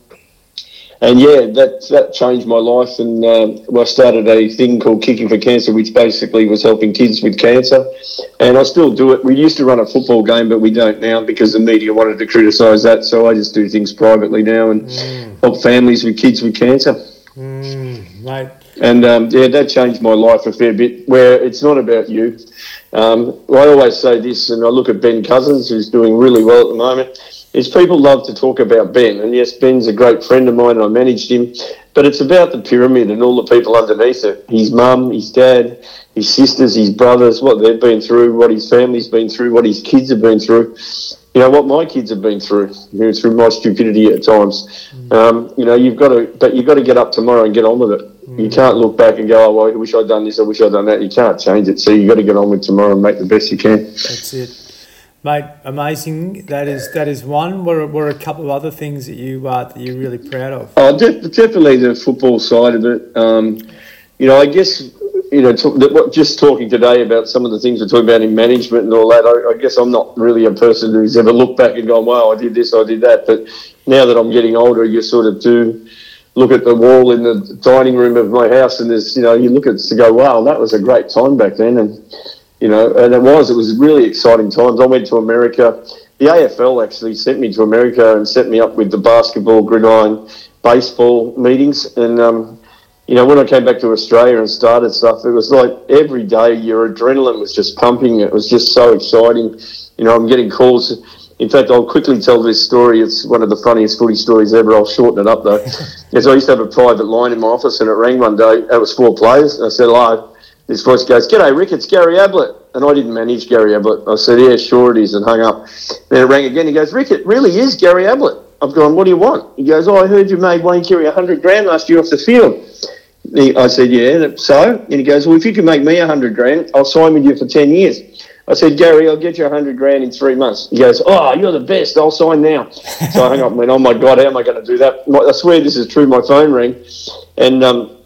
and yeah, that that changed my life. And uh, I started a thing called Kicking for Cancer, which basically was helping kids with cancer, and I still do it. We used to run a football game, but we don't now because the media wanted to criticise that. So I just do things privately now and mm. help families with kids with cancer. Mm, mate. And um, yeah, that changed my life a fair bit. Where it's not about you. Um, I always say this, and I look at Ben Cousins, who's doing really well at the moment. Is people love to talk about Ben, and yes, Ben's a great friend of mine, and I managed him. But it's about the pyramid and all the people underneath it. His mum, his dad, his sisters, his brothers, what they've been through, what his family's been through, what his kids have been through. You know what my kids have been through, through my stupidity at times. Mm. Um, you know, you've got to, but you've got to get up tomorrow and get on with it. You can't look back and go, oh, well, I wish I'd done this, I wish I'd done that. You can't change it. So you've got to get on with tomorrow and make the best you can. That's it. Mate, amazing. That is that is one. What are, what are a couple of other things that you uh, that you're really proud of? Oh, de- definitely the football side of it. Um, you know, I guess you know, t- just talking today about some of the things we're talking about in management and all that. I, I, guess I'm not really a person who's ever looked back and gone, "Wow, I did this, I did that." But now that I'm getting older, you sort of do look at the wall in the dining room of my house, and there's you know you look at it to go, wow, that was a great time back then, and you know, and it was it was really exciting times. I went to America. The AFL actually sent me to America and set me up with the basketball gridiron baseball meetings, and um, you know, when I came back to Australia and started stuff, it was like every day your adrenaline was just pumping. It was just so exciting. You know, I'm getting calls. In fact, I'll quickly tell this story. It's one of the funniest footy stories ever. I'll shorten it up though. Because I used to have a private line in my office, and it rang one day. It was four players. And I said, "Hello." This voice goes, "G'day, Rick. It's Gary Ablett." And I didn't manage Gary Ablett. I said, "Yeah, sure it is," and hung up. Then it rang again. He goes, "Rick, it really is Gary Ablett." I've gone, "What do you want?" He goes, "Oh, I heard you made Wayne a hundred grand last year off the field." He- I said, "Yeah." So, and he goes, "Well, if you can make me a hundred grand, I'll sign with you for ten years." I said, Gary, I'll get you a hundred grand in three months. He goes, Oh, you're the best. I'll sign now. so I hung up and went, Oh my God, how am I going to do that? My- I swear this is true. My phone rang, and um,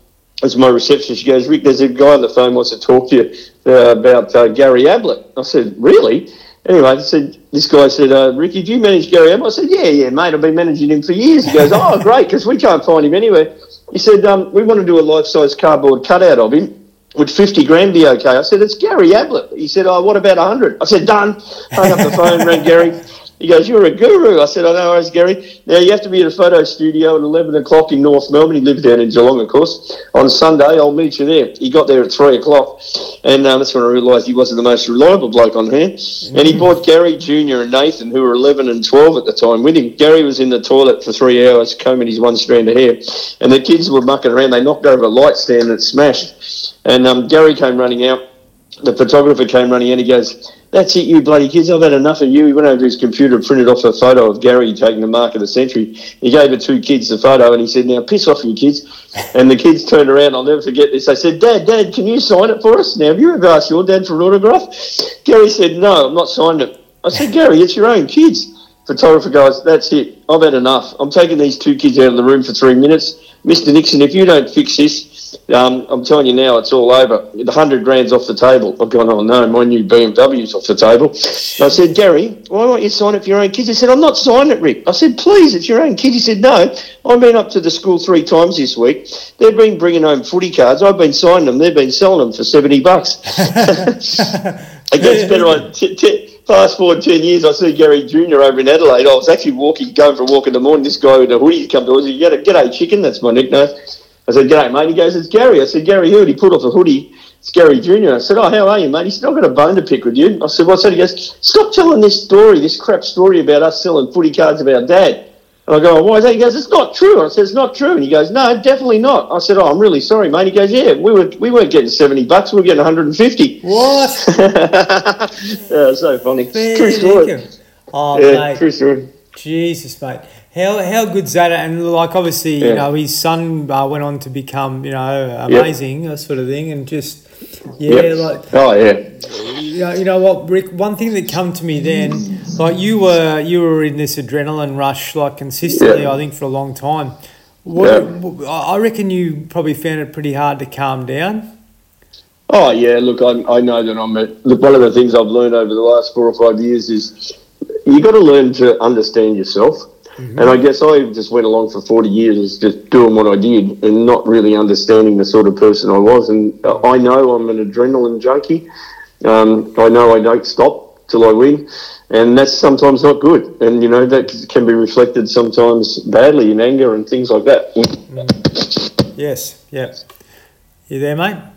as my receptionist, she goes, Rick, there's a guy on the phone wants to talk to you uh, about uh, Gary Ablett. I said, Really? Anyway, I said, this guy said, uh, Ricky, do you manage Gary Ablett? I said, Yeah, yeah, mate. I've been managing him for years. He goes, Oh, great, because we can't find him anywhere. He said, um, We want to do a life size cardboard cutout of him. Would 50 grand be okay? I said, It's Gary Ablett. He said, Oh, what about 100? I said, Done. Hung up the phone, rang Gary. He goes, You're a guru. I said, I know, it's Gary. Now, you have to be at a photo studio at 11 o'clock in North Melbourne. He lived down in Geelong, of course. On Sunday, I'll meet you there. He got there at 3 o'clock. And uh, that's when I realised he wasn't the most reliable bloke on hand. And he brought Gary Jr. and Nathan, who were 11 and 12 at the time, with him. Gary was in the toilet for three hours combing his one strand of hair. And the kids were mucking around. They knocked over a light stand that smashed. And um, Gary came running out the photographer came running in. He goes, "That's it, you bloody kids! I've had enough of you." He went over to his computer, and printed off a photo of Gary taking the mark of the century. He gave the two kids the photo, and he said, "Now piss off, you kids." And the kids turned around. I'll never forget this. They said, "Dad, Dad, can you sign it for us?" Now, have you ever asked your dad for an autograph? Gary said, "No, I'm not signing it." I said, "Gary, it's your own kids." Photographer guys, "That's it. I've had enough. I'm taking these two kids out of the room for three minutes, Mister Nixon. If you don't fix this." Um, I'm telling you now, it's all over. The hundred grand's off the table. I've gone, oh no, my new BMW's off the table. I said, Gary, why won't you sign it for your own kids? He said, I'm not signing it, Rick. I said, please, it's your own kid. He said, no, I've been up to the school three times this week. They've been bringing home footy cards. I've been signing them. They've been selling them for 70 bucks. it gets better on. T- t- fast forward 10 years, I see Gary Jr. over in Adelaide. I was actually walking, going for a walk in the morning. This guy with a hoodie come to us. He said, G'day, chicken. That's my nickname. I said, G'day, mate. He goes, It's Gary. I said, Gary who? He pulled off a hoodie. It's Gary Jr. I said, Oh, how are you, mate? He said, I've got a bone to pick with you. I said, What's that? He goes, Stop telling this story, this crap story about us selling footy cards of our dad. And I go, oh, Why is that? He goes, It's not true. I said, It's not true. And he goes, No, definitely not. I said, Oh, I'm really sorry, mate. He goes, Yeah, we, were, we weren't getting 70 bucks. We were getting 150. What? yeah, so funny. Fair True story. Oh, Yeah, mate. true story. Jesus, mate. How how good's that? And like, obviously, you know, his son uh, went on to become, you know, amazing, that sort of thing, and just yeah, Yep. like Oh, yeah. you know, you know what, Rick? One thing that come to me then, like you were you were in this adrenaline rush, like consistently, Yeah. I think, for a long time. What, Yeah. I I reckon you probably found it pretty hard to calm down. Oh yeah, look, I, I know that I'm. A, look, one of the things I've learned over the last four or five years is you got to learn to understand yourself. Mm-hmm. And I guess I just went along for forty years, just doing what I did, and not really understanding the sort of person I was. And uh, I know I'm an adrenaline junkie. Um, I know I don't stop till I win, and that's sometimes not good. And you know that can be reflected sometimes badly in anger and things like that. Mm. Yes, yeah. You there, mate?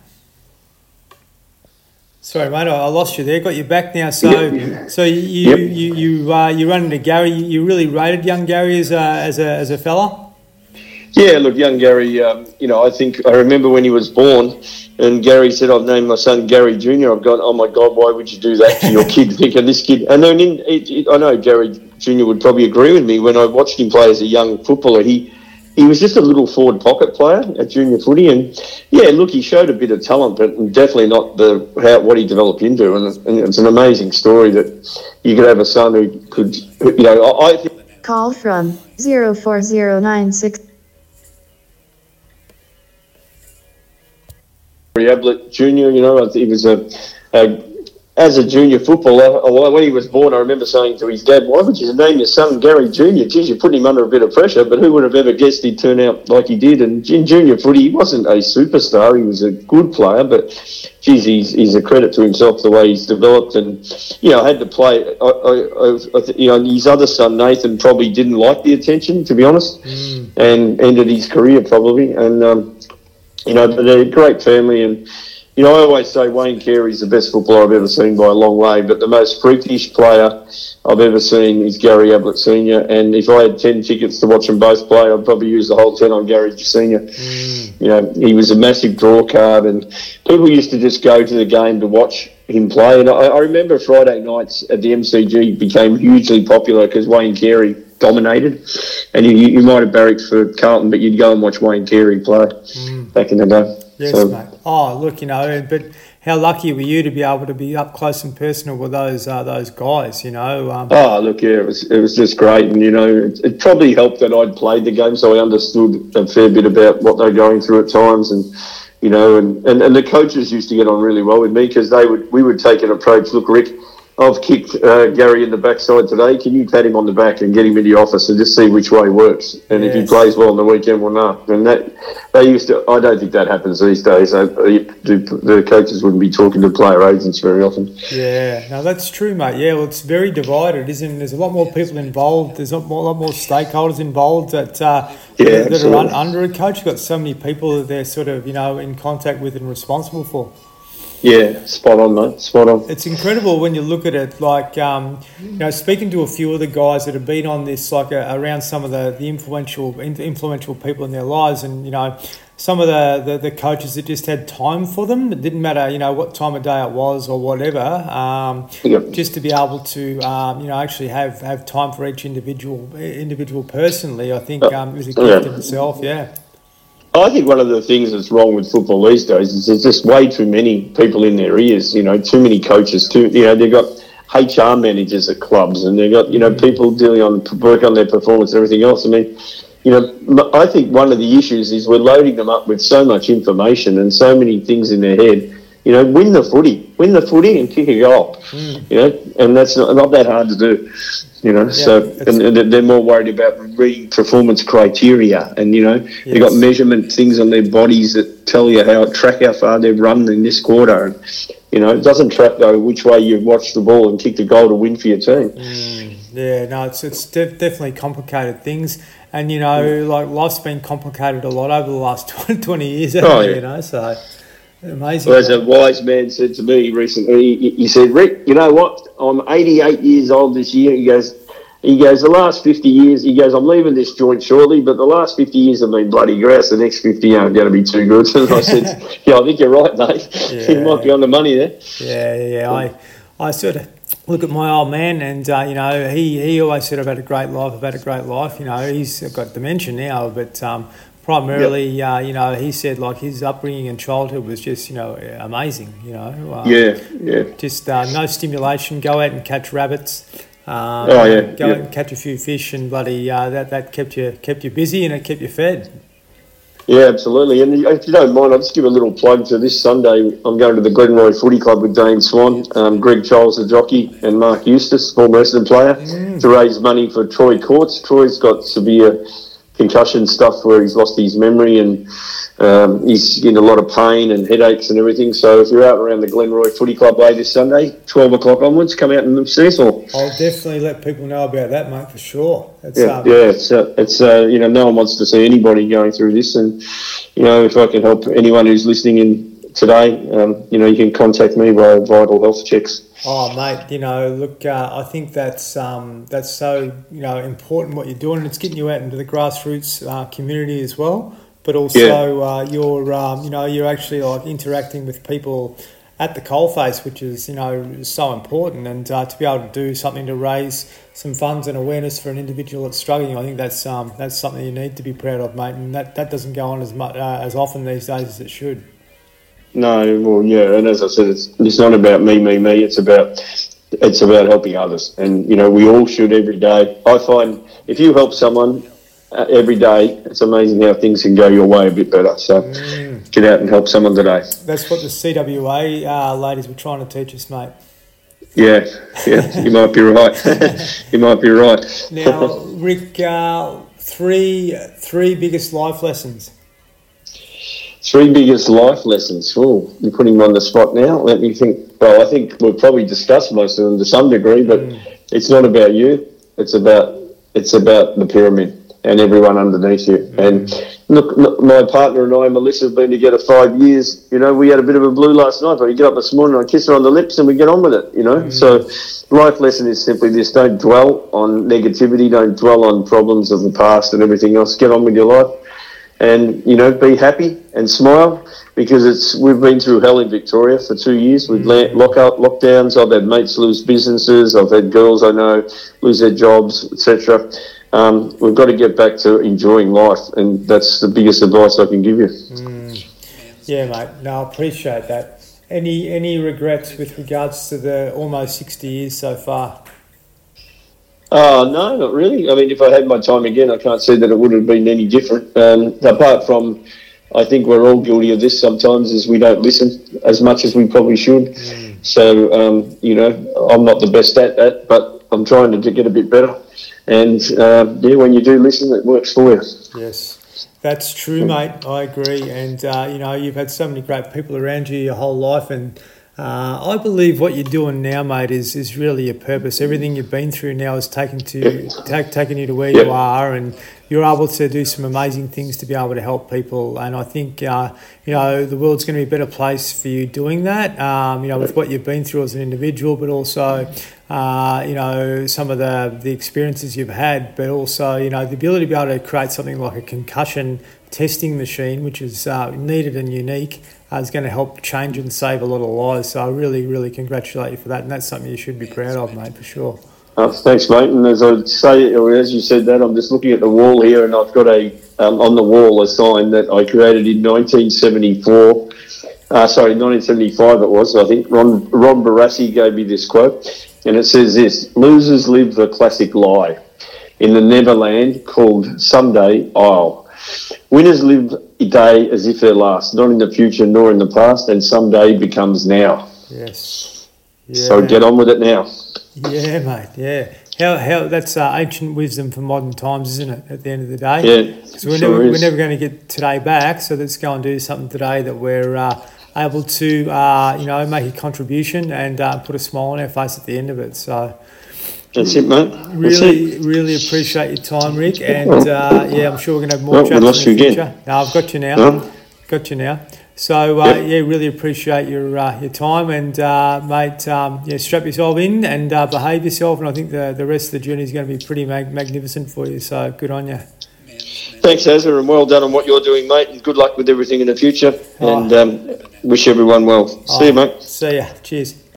Sorry, mate, I lost you there. Got you back now. So, so you Yep. you you uh, you run into Gary. You really rated young Gary as a as a as a fella. Yeah, look, young Gary, um, you know, I think I remember when he was born and Gary said, I've named my son Gary Jr. I've gone, oh my God, why would you do that to your kid? Think of this kid. And then in, it, it, I know Gary Jr. would probably agree with me when I watched him play as a young footballer. He he was just a little forward pocket player at junior footy, and yeah, look, he showed a bit of talent, but definitely not the how what he developed into. And, and it's an amazing story that you could have a son who could, you know, I, I think Call from 04096. Gary Ablett Jr. You know, he was a, a as a junior footballer. uh, When he was born, I remember saying to his dad, "Why would you name your son Gary Jr.? Geez, you're putting him under a bit of pressure." But who would have ever guessed he'd turn out like he did? And in junior footy, he wasn't a superstar. He was a good player, but geez, he's, he's a credit to himself the way he's developed, and you know, had to play. I, I, I, you know, his other son Nathan probably didn't like the attention, to be honest, mm. and ended his career probably. And um, you know, they're a great family, and you know, I always say Wayne Carey's the best footballer I've ever seen by a long way, but the most freakish player I've ever seen is Gary Ablett Senior. And if I had ten tickets to watch them both play, I'd probably use the whole ten on Gary Senior. Mm. You know, he was a massive draw card, and people used to just go to the game to watch him play. And I, I remember Friday nights at the MCG became hugely popular because Wayne Carey dominated. And you, you might have barracked for Carlton, but you'd go and watch Wayne Carey play mm. back in the day. Yes, so, mate. Oh, look, you know, but how lucky were you to be able to be up close and personal with those uh, those guys? You know. Um, oh, look, yeah, it was it was just great, and you know, it, it, probably helped that I'd played the game, so I understood a fair bit about what they're going through at times, and you know, and, and, and the coaches used to get on really well with me because they would we would take an approach. Look, Rick I've kicked uh, Gary in the backside today. Can you pat him on the back and get him in the office and just see which way works? And yes. if he plays well on the weekend, well, no. And that they used to. I don't think that happens these days. Uh, the coaches wouldn't be talking to player agents very often. Yeah, no, that's true, mate. Yeah, well, it's very divided, isn't it? There's a lot more people involved. There's a lot more stakeholders involved that uh, yeah, that are under a coach. You've got so many people that they're sort of you know in contact with and responsible for. Yeah, spot on, mate. Spot on. It's incredible when you look at it. Like, um, you know, speaking to a few of the guys that have been on this, like uh, around some of the, the influential influential people in their lives, and you know, some of the, the, the, coaches that just had time for them. It didn't matter, you know, what time of day it was or whatever. Um, yep. Just to be able to, um, you know, actually have, have time for each individual individual personally, I think um, it was a gift yeah. in itself. Yeah. I think one of the things that's wrong with football these days is there's just way too many people in their ears. You know, too many coaches. Too, you know, they've got HR managers at clubs, and they've got you know mm. people dealing on work on their performance and everything else. I mean, you know, I think one of the issues is we're loading them up with so much information and so many things in their head. You know, win the footy, win the footy, and kick a goal. Mm. You know, and that's not, not that hard to do. You know, yeah, so and, and, they're more worried about reading performance criteria, and you know, yes. they've got measurement things on their bodies that tell you how track how far they've run in this quarter. And, you know, it doesn't track though which way you watch the ball and kick the goal to win for your team. Mm, yeah, no, it's it's def- definitely complicated things, and you know, mm. like life's been complicated a lot over the last 20 years. Oh, yeah. You know, so. Amazing. Well, as a wise man said to me recently, he said, Rick, you know what? I'm 88 years old this year. He goes, he goes, the last 50 years, he goes, I'm leaving this joint shortly, but the last 50 years have been bloody grass. The next 50 aren't going to be too good. And I said, yeah, I think you're right, mate. Yeah. you might be on the money there. Yeah, yeah, yeah. I, I sort of look at my old man, and, uh, you know, he, he always said, I've had a great life, I've had a great life. You know, he's got dementia now, but um, primarily, yep. uh, you know, he said like his upbringing and childhood was just, you know, amazing. You know, um, yeah, yeah. Just uh, no stimulation. Go out and catch rabbits. Um, oh yeah, go yeah. out and catch a few fish, and bloody uh, that that kept you kept you busy and it kept you fed. Yeah, absolutely. And if you don't mind, I'll just give a little plug to this Sunday. I'm going to the Glenroy Footy Club with Dane Swan, um, Greg Charles, the jockey, and Mark Eustace, former Essendon player, mm. to raise money for Troy Courts. Troy's got severe concussion stuff where he's lost his memory and um, he's in a lot of pain and headaches and everything. So if you're out around the Glenroy Footy Club way this Sunday, 12 o'clock onwards, come out and see us all. I'll definitely let people know about that, mate, for sure. It's, yeah, um, yeah, it's, uh, it's uh, you know, no one wants to see anybody going through this. And, you know, if I can help anyone who's listening in today, um, you know, you can contact me via Vital Health Checks. Oh, mate, you know, look, uh, I think that's um, that's so you know important what you're doing. It's getting you out into the grassroots uh, community as well, but also yeah. uh, you're um, you know you're actually like interacting with people at the coalface, which is you know so important. And uh, to be able to do something to raise some funds and awareness for an individual that's struggling, I think that's um, that's something you need to be proud of, mate. And that, that doesn't go on as much uh, as often these days as it should. No, well, yeah, and as I said, it's it's not about me, me, me. It's about it's about helping others, and you know we all should every day. I find if you help someone uh, every day, it's amazing how things can go your way a bit better. So mm. get out and help someone today. That's what the CWA uh, ladies were trying to teach us, mate. Yeah, yeah, you might be right. you might be right. now, Rick, uh, three three biggest life lessons Three biggest life lessons. Oh, you're putting me on the spot now. Let me think. Well, I think we've probably discussed most of them to some degree, but mm. it's not about you. It's about it's about the pyramid and everyone underneath you. Mm. And look, look, my partner and I, Melissa, have been together five years. You know, we had a bit of a blue last night, but we get up this morning, I kiss her on the lips, and we get on with it. You know, mm. so life lesson is simply this: don't dwell on negativity, don't dwell on problems of the past and everything else. Get on with your life and you know be happy and smile because it's we've been through hell in Victoria for two years. We've mm. lockout lockdowns. I've had mates lose businesses. I've had girls I know lose their jobs, etc. Um, we've got to get back to enjoying life, and that's the biggest advice I can give you. Mm. Yeah, mate. No, I appreciate that. Any any regrets with regards to the almost sixty years so far? Oh, no, not really. I mean, if I had my time again, I can't see that it would have been any different. Um, apart from, I think we're all guilty of this sometimes, is we don't listen as much as we probably should. Mm. So, um, you know, I'm not the best at that, but I'm trying to get a bit better. And uh, yeah, when you do listen, it works for you. Yes, that's true, mate. I agree. And, uh, you know, you've had so many great people around you your whole life and uh, I believe what you're doing now, mate, is, is really your purpose. Everything you've been through now has taken to take, taken you to where you are, and you're able to do some amazing things to be able to help people. And I think uh, you know the world's going to be a better place for you doing that. Um, you know, with what you've been through as an individual, but also uh, you know some of the the experiences you've had, but also you know the ability to be able to create something like a concussion testing machine, which is uh, needed and unique uh, is going to help change and save a lot of lives. So I really, really congratulate you for that, and that's something you should be proud of, mate, for sure. Oh, thanks, mate. And as I say, or as you said that, I'm just looking at the wall here, and I've got a um, on the wall a sign that I created in 1974. Uh, sorry, 1975 it was. I think Ron Ron Barassi gave me this quote, and it says this: "Losers live the classic lie in the Neverland called someday I'll." Winners live a day as if they're last, not in the future nor in the past, and someday becomes now. Yes. Yeah. So get on with it now. Yeah, mate. Yeah. How, how that's uh, ancient wisdom for modern times, isn't it? At the end of the day, yeah. Because we're sure never we're never going to get today back, so let's go and do something today that we're uh, able to, uh, you know, make a contribution and uh, put a smile on our face at the end of it. So. That's it, mate. really, it. really appreciate your time, Rick. And uh, yeah, I'm sure we're going to have more well, chats lost in the future. Again. No, I've got you now. No? Got you now. So uh, yep. yeah, really appreciate your uh, your time and uh, mate, um, yeah, strap yourself in and uh, behave yourself. And I think the the rest of the journey is going to be pretty mag- magnificent for you. So good on you. Thanks, Azza, and well done on what you're doing, mate. And good luck with everything in the future. Oh. And um, wish everyone well. See oh. you, mate. See ya. Cheers.